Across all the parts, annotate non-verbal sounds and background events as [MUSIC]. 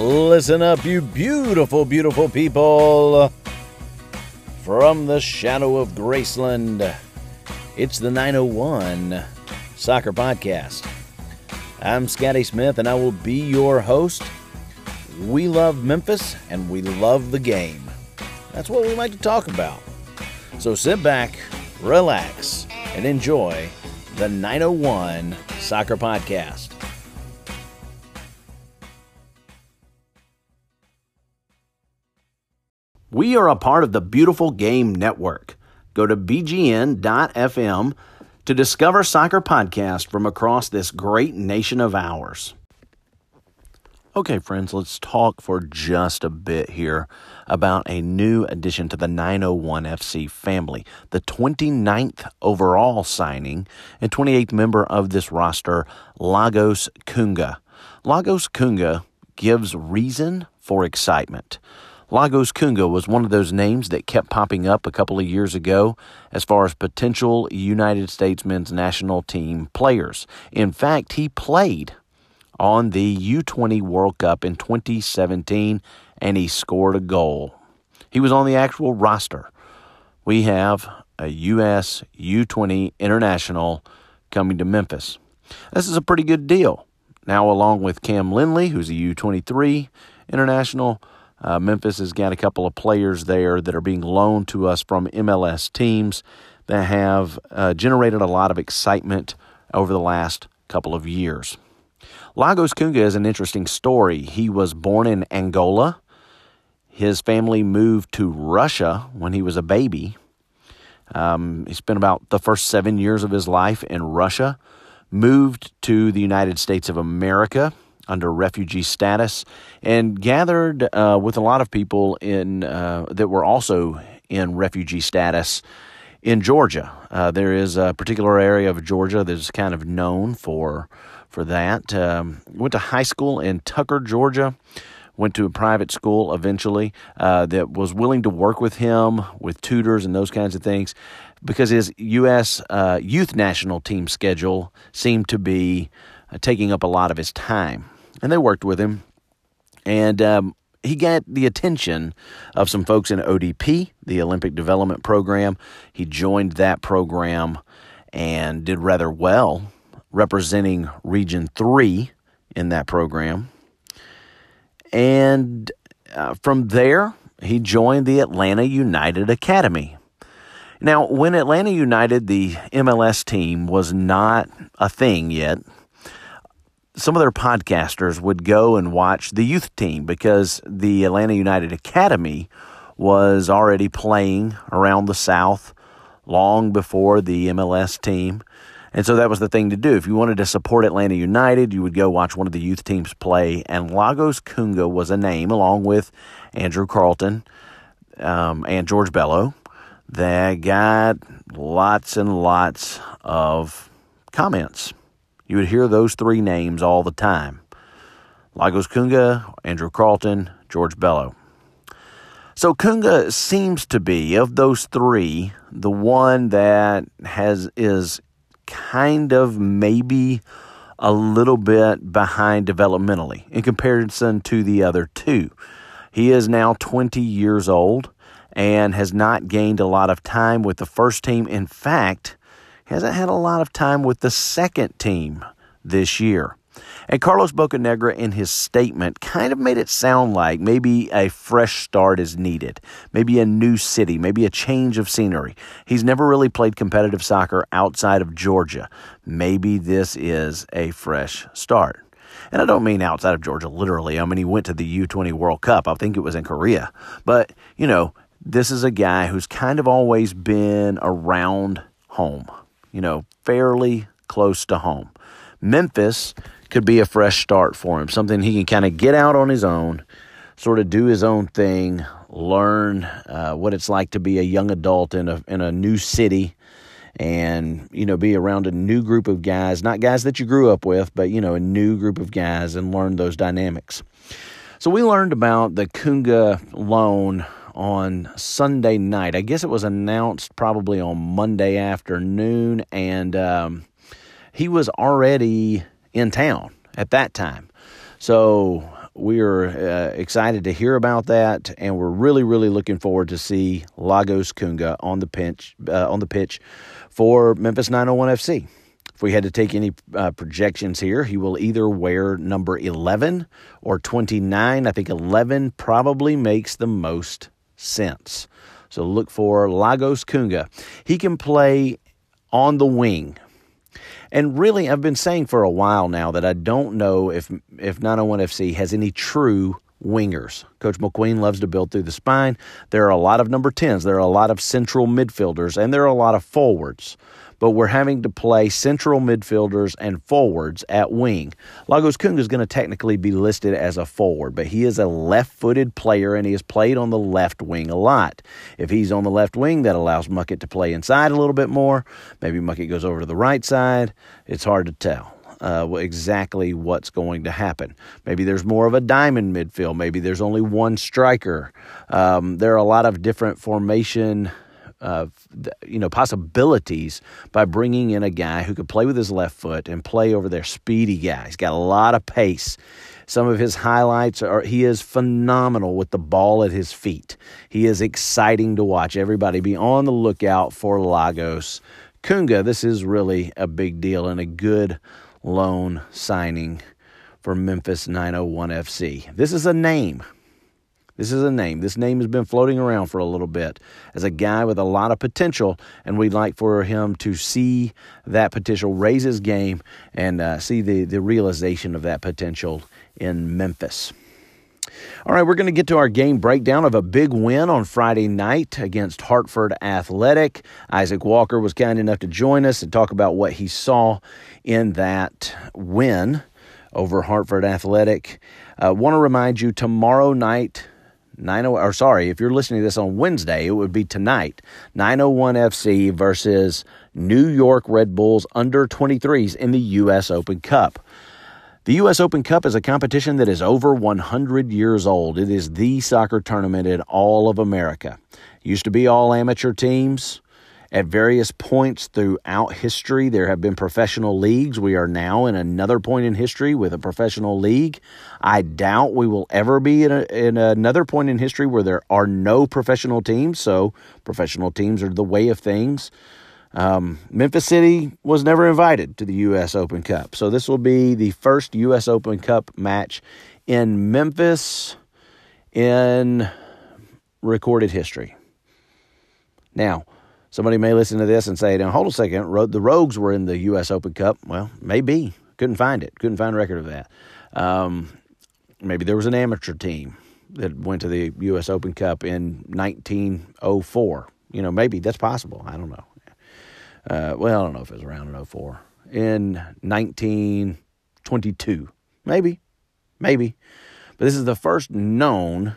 Listen up, you beautiful, beautiful people. From the shadow of Graceland, it's the 901 Soccer Podcast. I'm Scotty Smith, and I will be your host. We love Memphis, and we love the game. That's what we like to talk about. So sit back, relax, and enjoy the 901 Soccer Podcast. We are a part of the Beautiful Game Network. Go to bgn.fm to discover soccer podcasts from across this great nation of ours. Okay, friends, let's talk for just a bit here about a new addition to the 901 FC family, the 29th overall signing and 28th member of this roster, Lagos Kunga. Lagos Kunga gives reason for excitement. Lagos Kunga was one of those names that kept popping up a couple of years ago as far as potential United States men's national team players. In fact, he played on the U20 World Cup in 2017 and he scored a goal. He was on the actual roster. We have a U.S. U20 international coming to Memphis. This is a pretty good deal. Now, along with Cam Lindley, who's a U23 international, uh, Memphis has got a couple of players there that are being loaned to us from MLS teams that have uh, generated a lot of excitement over the last couple of years. Lagos Kunga is an interesting story. He was born in Angola. His family moved to Russia when he was a baby. Um, he spent about the first seven years of his life in Russia, moved to the United States of America under refugee status and gathered uh, with a lot of people in uh, that were also in refugee status in Georgia. Uh, there is a particular area of Georgia that's kind of known for for that. Um, went to high school in Tucker, Georgia. Went to a private school eventually uh, that was willing to work with him with tutors and those kinds of things because his U.S. Uh, youth national team schedule seemed to be uh, taking up a lot of his time and they worked with him. And um, he got the attention of some folks in ODP, the Olympic Development Program. He joined that program and did rather well, representing Region 3 in that program. And uh, from there, he joined the Atlanta United Academy. Now, when Atlanta United, the MLS team, was not a thing yet, some of their podcasters would go and watch the youth team because the Atlanta United Academy was already playing around the South long before the MLS team. And so that was the thing to do. If you wanted to support Atlanta United, you would go watch one of the youth teams play. And Lagos Kunga was a name, along with Andrew Carleton um, and George Bello, that got lots and lots of comments you would hear those three names all the time Lagos Kunga, Andrew Carleton, George Bello. So Kunga seems to be of those three the one that has is kind of maybe a little bit behind developmentally in comparison to the other two. He is now 20 years old and has not gained a lot of time with the first team. In fact, hasn't had a lot of time with the second team this year. And Carlos Bocanegra, in his statement, kind of made it sound like maybe a fresh start is needed, maybe a new city, maybe a change of scenery. He's never really played competitive soccer outside of Georgia. Maybe this is a fresh start. And I don't mean outside of Georgia literally. I mean, he went to the U20 World Cup. I think it was in Korea. But, you know, this is a guy who's kind of always been around home you know, fairly close to home. Memphis could be a fresh start for him, something he can kind of get out on his own, sort of do his own thing, learn uh, what it's like to be a young adult in a in a new city, and you know be around a new group of guys, not guys that you grew up with, but you know a new group of guys, and learn those dynamics. So we learned about the Kunga loan on Sunday night. I guess it was announced probably on Monday afternoon, and um, he was already in town at that time. So we are uh, excited to hear about that, and we're really, really looking forward to see Lagos Kunga on the pitch uh, on the pitch for Memphis 901 FC. If we had to take any uh, projections here, he will either wear number 11 or 29. I think 11 probably makes the most sense. So look for Lagos Kunga. He can play on the wing and really, I've been saying for a while now that I don't know if if 901 FC has any true wingers. Coach Mulqueen loves to build through the spine. There are a lot of number 10s, there are a lot of central midfielders, and there are a lot of forwards but we're having to play central midfielders and forwards at wing. Lagos Kunga is going to technically be listed as a forward, but he is a left footed player and he has played on the left wing a lot. If he's on the left wing, that allows Muckett to play inside a little bit more. Maybe Muckett goes over to the right side. It's hard to tell. Uh, exactly what's going to happen. Maybe there's more of a diamond midfield. Maybe there's only one striker. Um, there are a lot of different formation you know possibilities by bringing in a guy who could play with his left foot and play over their speedy guy. He's got a lot of pace. Some of his highlights are he is phenomenal with the ball at his feet. He is exciting to watch. Everybody be on the lookout for Lagos Kunga. This is really a big deal and a good loan signing for Memphis 901 FC. This is a name. This is a name. This name has been floating around for a little bit as a guy with a lot of potential, and we'd like for him to see that potential, raise his game, and uh, see the, the realization of that potential in Memphis. All right, we're going to get to our game breakdown of a big win on Friday night against Hartford Athletic. Isaac Walker was kind enough to join us and talk about what he saw in that win over Hartford Athletic. Uh, Want to remind you tomorrow night 90 or sorry, if you're listening to this on Wednesday, it would be tonight. 901 FC versus New York Red Bulls under 23s in the US Open Cup. The U.S. Open Cup is a competition that is over 100 years old. It is the soccer tournament in all of America. It used to be all amateur teams. At various points throughout history, there have been professional leagues. We are now in another point in history with a professional league. I doubt we will ever be in, a, in another point in history where there are no professional teams. So, professional teams are the way of things. Um, Memphis City was never invited to the U.S. Open Cup. So, this will be the first U.S. Open Cup match in Memphis in recorded history. Now, Somebody may listen to this and say, now hold a second, the Rogues were in the U.S. Open Cup. Well, maybe. Couldn't find it. Couldn't find a record of that. Um, maybe there was an amateur team that went to the U.S. Open Cup in 1904. You know, maybe that's possible. I don't know. Uh, well, I don't know if it was around in 04. In 1922. Maybe. Maybe. But this is the first known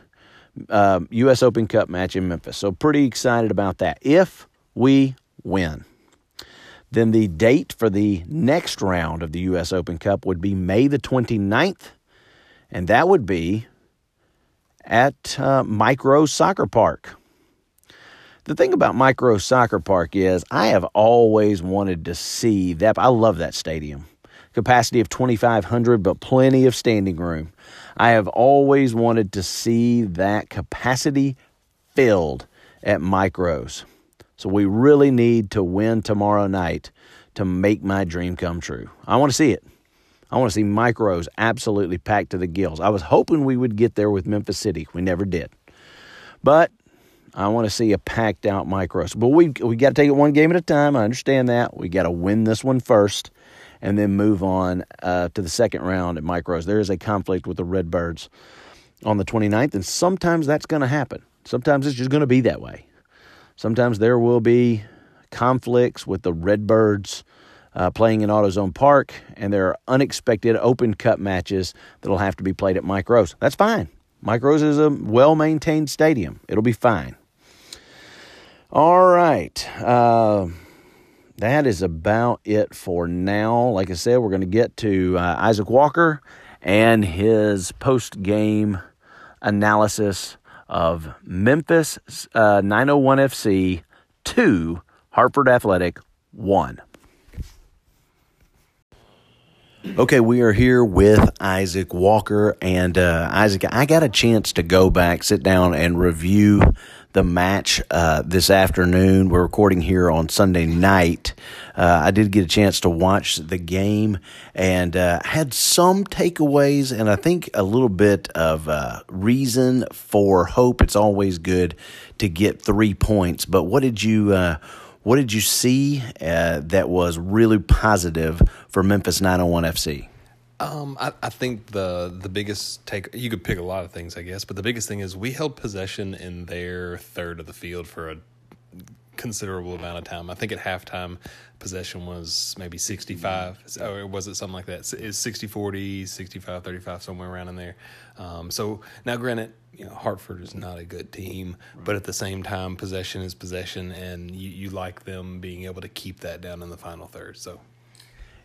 uh, U.S. Open Cup match in Memphis. So pretty excited about that. If we win. Then the date for the next round of the U.S. Open Cup would be May the 29th, and that would be at uh, Mike Rose Soccer Park. The thing about Mike Rose Soccer Park is I have always wanted to see that. I love that stadium. Capacity of 2,500, but plenty of standing room. I have always wanted to see that capacity filled at Mike Rose. So we really need to win tomorrow night to make my dream come true. I want to see it. I want to see Mike Rose absolutely packed to the gills. I was hoping we would get there with Memphis City. We never did. But I want to see a packed out Mike Rose. But we we got to take it one game at a time. I understand that. We got to win this one first and then move on uh, to the second round at Mike Rose. There is a conflict with the Redbirds on the 29th, and sometimes that's going to happen. Sometimes it's just going to be that way. Sometimes there will be conflicts with the Redbirds uh, playing in AutoZone Park, and there are unexpected open cup matches that'll have to be played at Mike Rose. That's fine. Mike Rose is a well maintained stadium, it'll be fine. All right. Uh, that is about it for now. Like I said, we're going to get to uh, Isaac Walker and his post game analysis of Memphis uh, 901 FC 2, Hartford Athletic 1. Okay, we are here with Isaac Walker. And uh, Isaac, I got a chance to go back, sit down, and review the match uh, this afternoon. We're recording here on Sunday night. Uh, I did get a chance to watch the game and uh, had some takeaways, and I think a little bit of uh, reason for hope. It's always good to get three points, but what did you? Uh, what did you see uh, that was really positive for Memphis 901 FC? Um, I, I, think the the biggest take you could pick a lot of things, I guess, but the biggest thing is we held possession in their third of the field for a considerable amount of time. I think at halftime possession was maybe 65 or was it something like that? It's 60 40, 65 35 somewhere around in there. Um, so now granted you know Hartford is not a good team, right. but at the same time, possession is possession, and you, you like them being able to keep that down in the final third. So,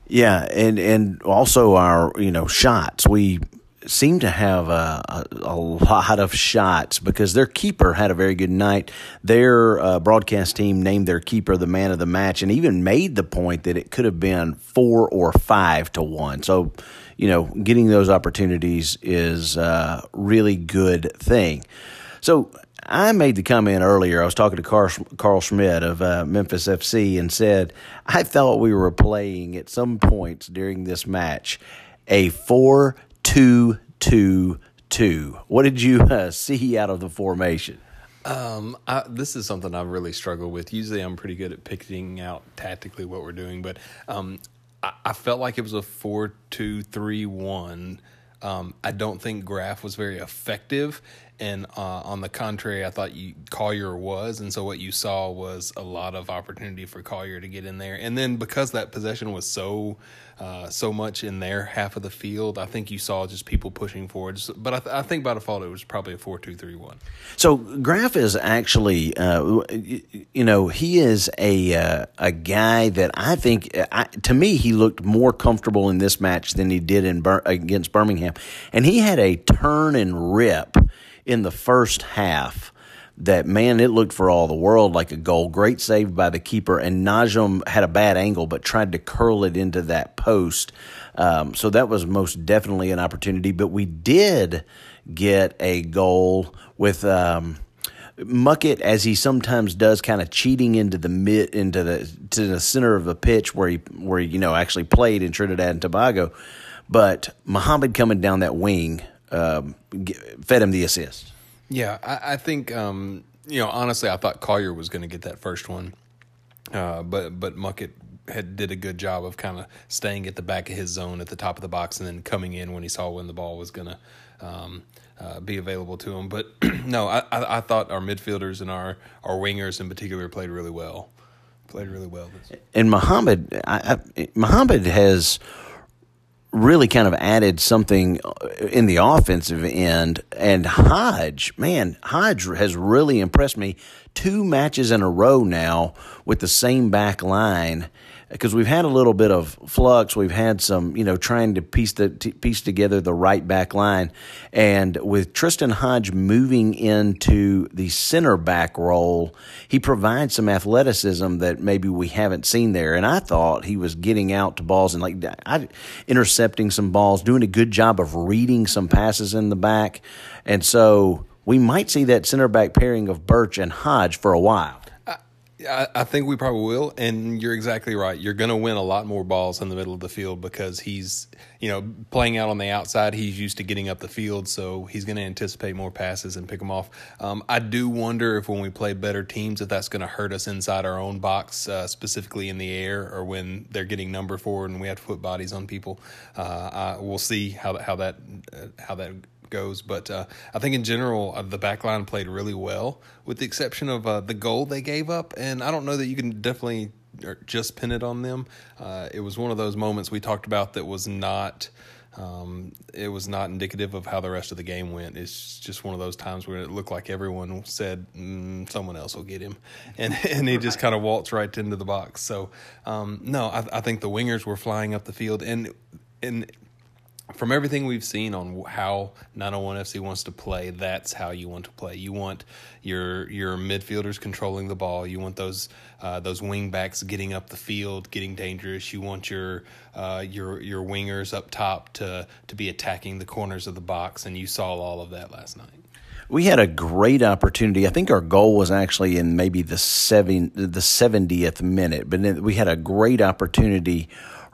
yeah, and and also our you know shots we seem to have a, a, a, lot of shots because their keeper had a very good night. Their uh, broadcast team named their keeper the man of the match and even made the point that it could have been four or five to one. So you know, getting those opportunities is a really good thing. So I made the comment earlier. I was talking to Carl, Schmidt of uh, Memphis FC and said, I thought we were playing at some points during this match a 4 2 2 2. What did you uh, see out of the formation? Um, I, this is something I really struggle with. Usually, I'm pretty good at picking out tactically what we're doing, but um, I, I felt like it was a four two three one. Um, I don't think Graf was very effective, and uh, on the contrary, I thought you, Collier was, and so what you saw was a lot of opportunity for Collier to get in there. And then because that possession was so uh, so much in their half of the field, I think you saw just people pushing forward. But I, th- I think by default it was probably a four-two-three-one. So Graf is actually, uh, you know, he is a uh, a guy that I think, I, to me, he looked more comfortable in this match than he did in against Birmingham, and he had a turn and rip in the first half that man, it looked for all the world like a goal. Great save by the keeper, and Najem had a bad angle, but tried to curl it into that post. Um, so that was most definitely an opportunity. But we did get a goal with. Um, Muckett, as he sometimes does, kind of cheating into the mid into the to the center of the pitch where he where he, you know actually played in Trinidad and Tobago, but Muhammad coming down that wing um, fed him the assist. Yeah, I, I think um, you know honestly, I thought Collier was going to get that first one, uh, but but Muckett had did a good job of kind of staying at the back of his zone at the top of the box and then coming in when he saw when the ball was going to um, uh, be available to him. But [CLEARS THROAT] no, I, I, I, thought our midfielders and our, our wingers in particular played really well. Played really well. And Muhammad, I, Muhammad has really kind of added something uh, in the offensive end. And Hodge, man, Hodge has really impressed me. Two matches in a row now with the same back line because we've had a little bit of flux. We've had some, you know, trying to piece the piece together the right back line, and with Tristan Hodge moving into the center back role, he provides some athleticism that maybe we haven't seen there. And I thought he was getting out to balls and like I, intercepting some balls, doing a good job of reading some passes in the back, and so we might see that center back pairing of Birch and Hodge for a while. I, I think we probably will, and you're exactly right. You're going to win a lot more balls in the middle of the field because he's, you know, playing out on the outside. He's used to getting up the field, so he's going to anticipate more passes and pick them off. Um, I do wonder if when we play better teams, if that's going to hurt us inside our own box, uh, specifically in the air, or when they're getting number forward and we have to put bodies on people. Uh, I, we'll see how how that uh, how that goes. But uh, I think in general, uh, the back line played really well, with the exception of uh, the goal they gave up. And I don't know that you can definitely just pin it on them. Uh, it was one of those moments we talked about that was not. Um, it was not indicative of how the rest of the game went. It's just one of those times where it looked like everyone said mm, someone else will get him, [LAUGHS] and and he just kind of waltzed right into the box. So um, no, I, I think the wingers were flying up the field, and and from everything we've seen on how 901 FC wants to play, that's how you want to play. You want your your midfielders controlling the ball. You want those uh, those wing backs getting up the field, getting dangerous. You want your uh, your your wingers up top to to be attacking the corners of the box, and you saw all of that last night. We had a great opportunity. I think our goal was actually in maybe the seven, the seventieth minute, but we had a great opportunity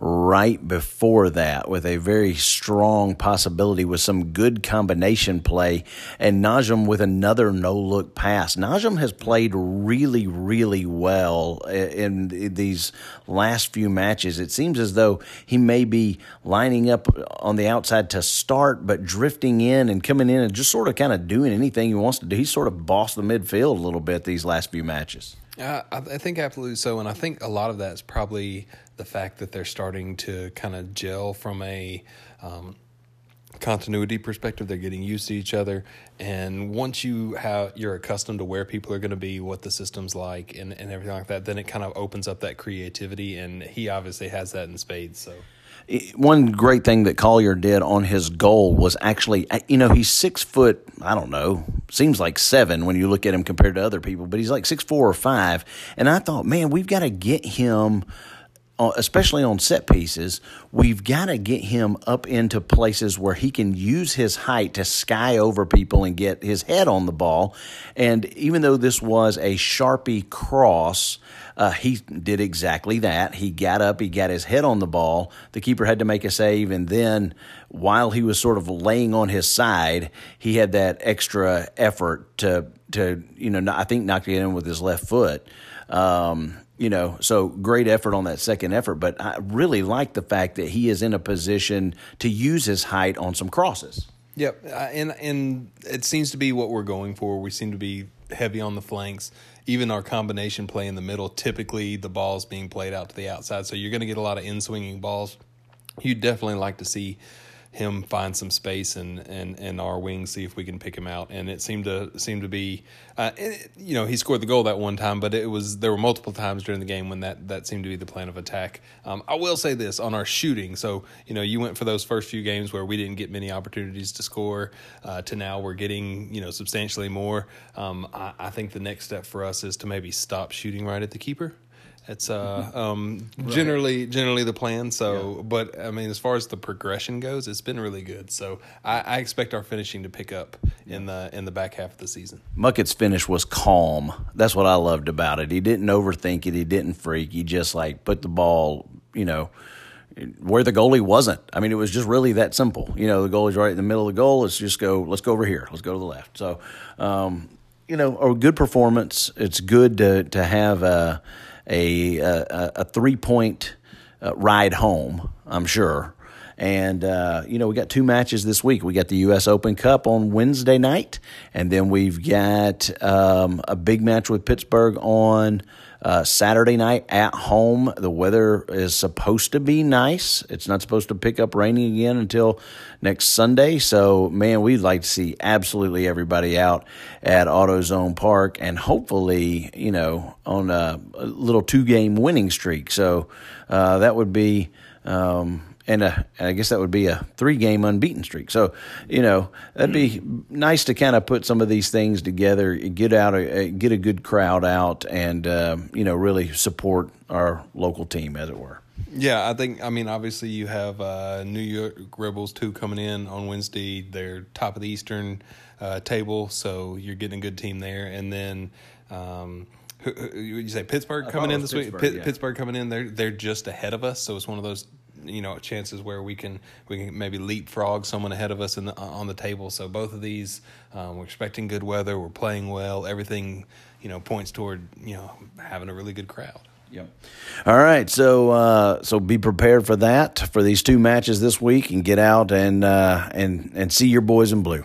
right before that with a very strong possibility with some good combination play and Najem with another no look pass. Najem has played really, really well in these last few matches. It seems as though he may be lining up on the outside to start, but drifting in and coming in and just sort of kind of doing anything he wants to do. He's sort of bossed the midfield a little bit these last few matches. I think absolutely so, and I think a lot of that is probably the fact that they're starting to kind of gel from a um, continuity perspective. They're getting used to each other, and once you have you're accustomed to where people are going to be, what the system's like, and, and everything like that, then it kind of opens up that creativity. And he obviously has that in spades. So one great thing that Collier did on his goal was actually, you know, he's six foot, I don't know, seems like seven when you look at him compared to other people, but he's like six, four or five. And I thought, man, we've got to get him uh, especially on set pieces, we've got to get him up into places where he can use his height to sky over people and get his head on the ball. And even though this was a Sharpie cross, uh, he did exactly that. He got up, he got his head on the ball. The keeper had to make a save, and then while he was sort of laying on his side, he had that extra effort to to you know I think knock it in with his left foot. Um, you know, so great effort on that second effort. But I really like the fact that he is in a position to use his height on some crosses. Yep, uh, and and it seems to be what we're going for. We seem to be heavy on the flanks. Even our combination play in the middle, typically the ball's being played out to the outside, so you're going to get a lot of in swinging balls. You definitely like to see him find some space and and and our wings see if we can pick him out. And it seemed to seem to be uh, it, you know he scored the goal that one time but it was there were multiple times during the game when that that seemed to be the plan of attack. Um, I will say this on our shooting. So you know you went for those first few games where we didn't get many opportunities to score uh, to now we're getting you know substantially more. Um, I, I think the next step for us is to maybe stop shooting right at the keeper it's uh, [LAUGHS] um, right. generally generally the plan. So, yeah. but I mean, as far as the progression goes, it's been really good. So, I, I expect our finishing to pick up yeah. in the in the back half of the season. Muckett's finish was calm. That's what I loved about it. He didn't overthink it. He didn't freak. He just like put the ball, you know, where the goalie wasn't. I mean, it was just really that simple. You know, the goalie's right in the middle of the goal. Let's just go. Let's go over here. Let's go to the left. So, um, you know, a good performance. It's good to to have a a a, a three point uh, ride home. I'm sure. And, uh, you know, we got two matches this week. We got the U.S. Open Cup on Wednesday night, and then we've got um, a big match with Pittsburgh on uh, Saturday night at home. The weather is supposed to be nice. It's not supposed to pick up raining again until next Sunday. So, man, we'd like to see absolutely everybody out at AutoZone Park and hopefully, you know, on a, a little two game winning streak. So, uh, that would be. Um, and, a, I guess that would be a three game unbeaten streak. So, you know, that'd be nice to kind of put some of these things together, get out, a, get a good crowd out, and uh, you know, really support our local team, as it were. Yeah, I think. I mean, obviously, you have uh, New York Red Bulls two coming in on Wednesday. They're top of the Eastern uh, table, so you're getting a good team there, and then. Um, you say Pittsburgh coming in this week? Pittsburgh, yeah. Pittsburgh coming in, they're they're just ahead of us, so it's one of those you know chances where we can we can maybe leapfrog someone ahead of us in the, on the table. So both of these, um, we're expecting good weather. We're playing well. Everything you know points toward you know having a really good crowd. Yep. All right, so uh, so be prepared for that for these two matches this week, and get out and uh, and and see your boys in blue.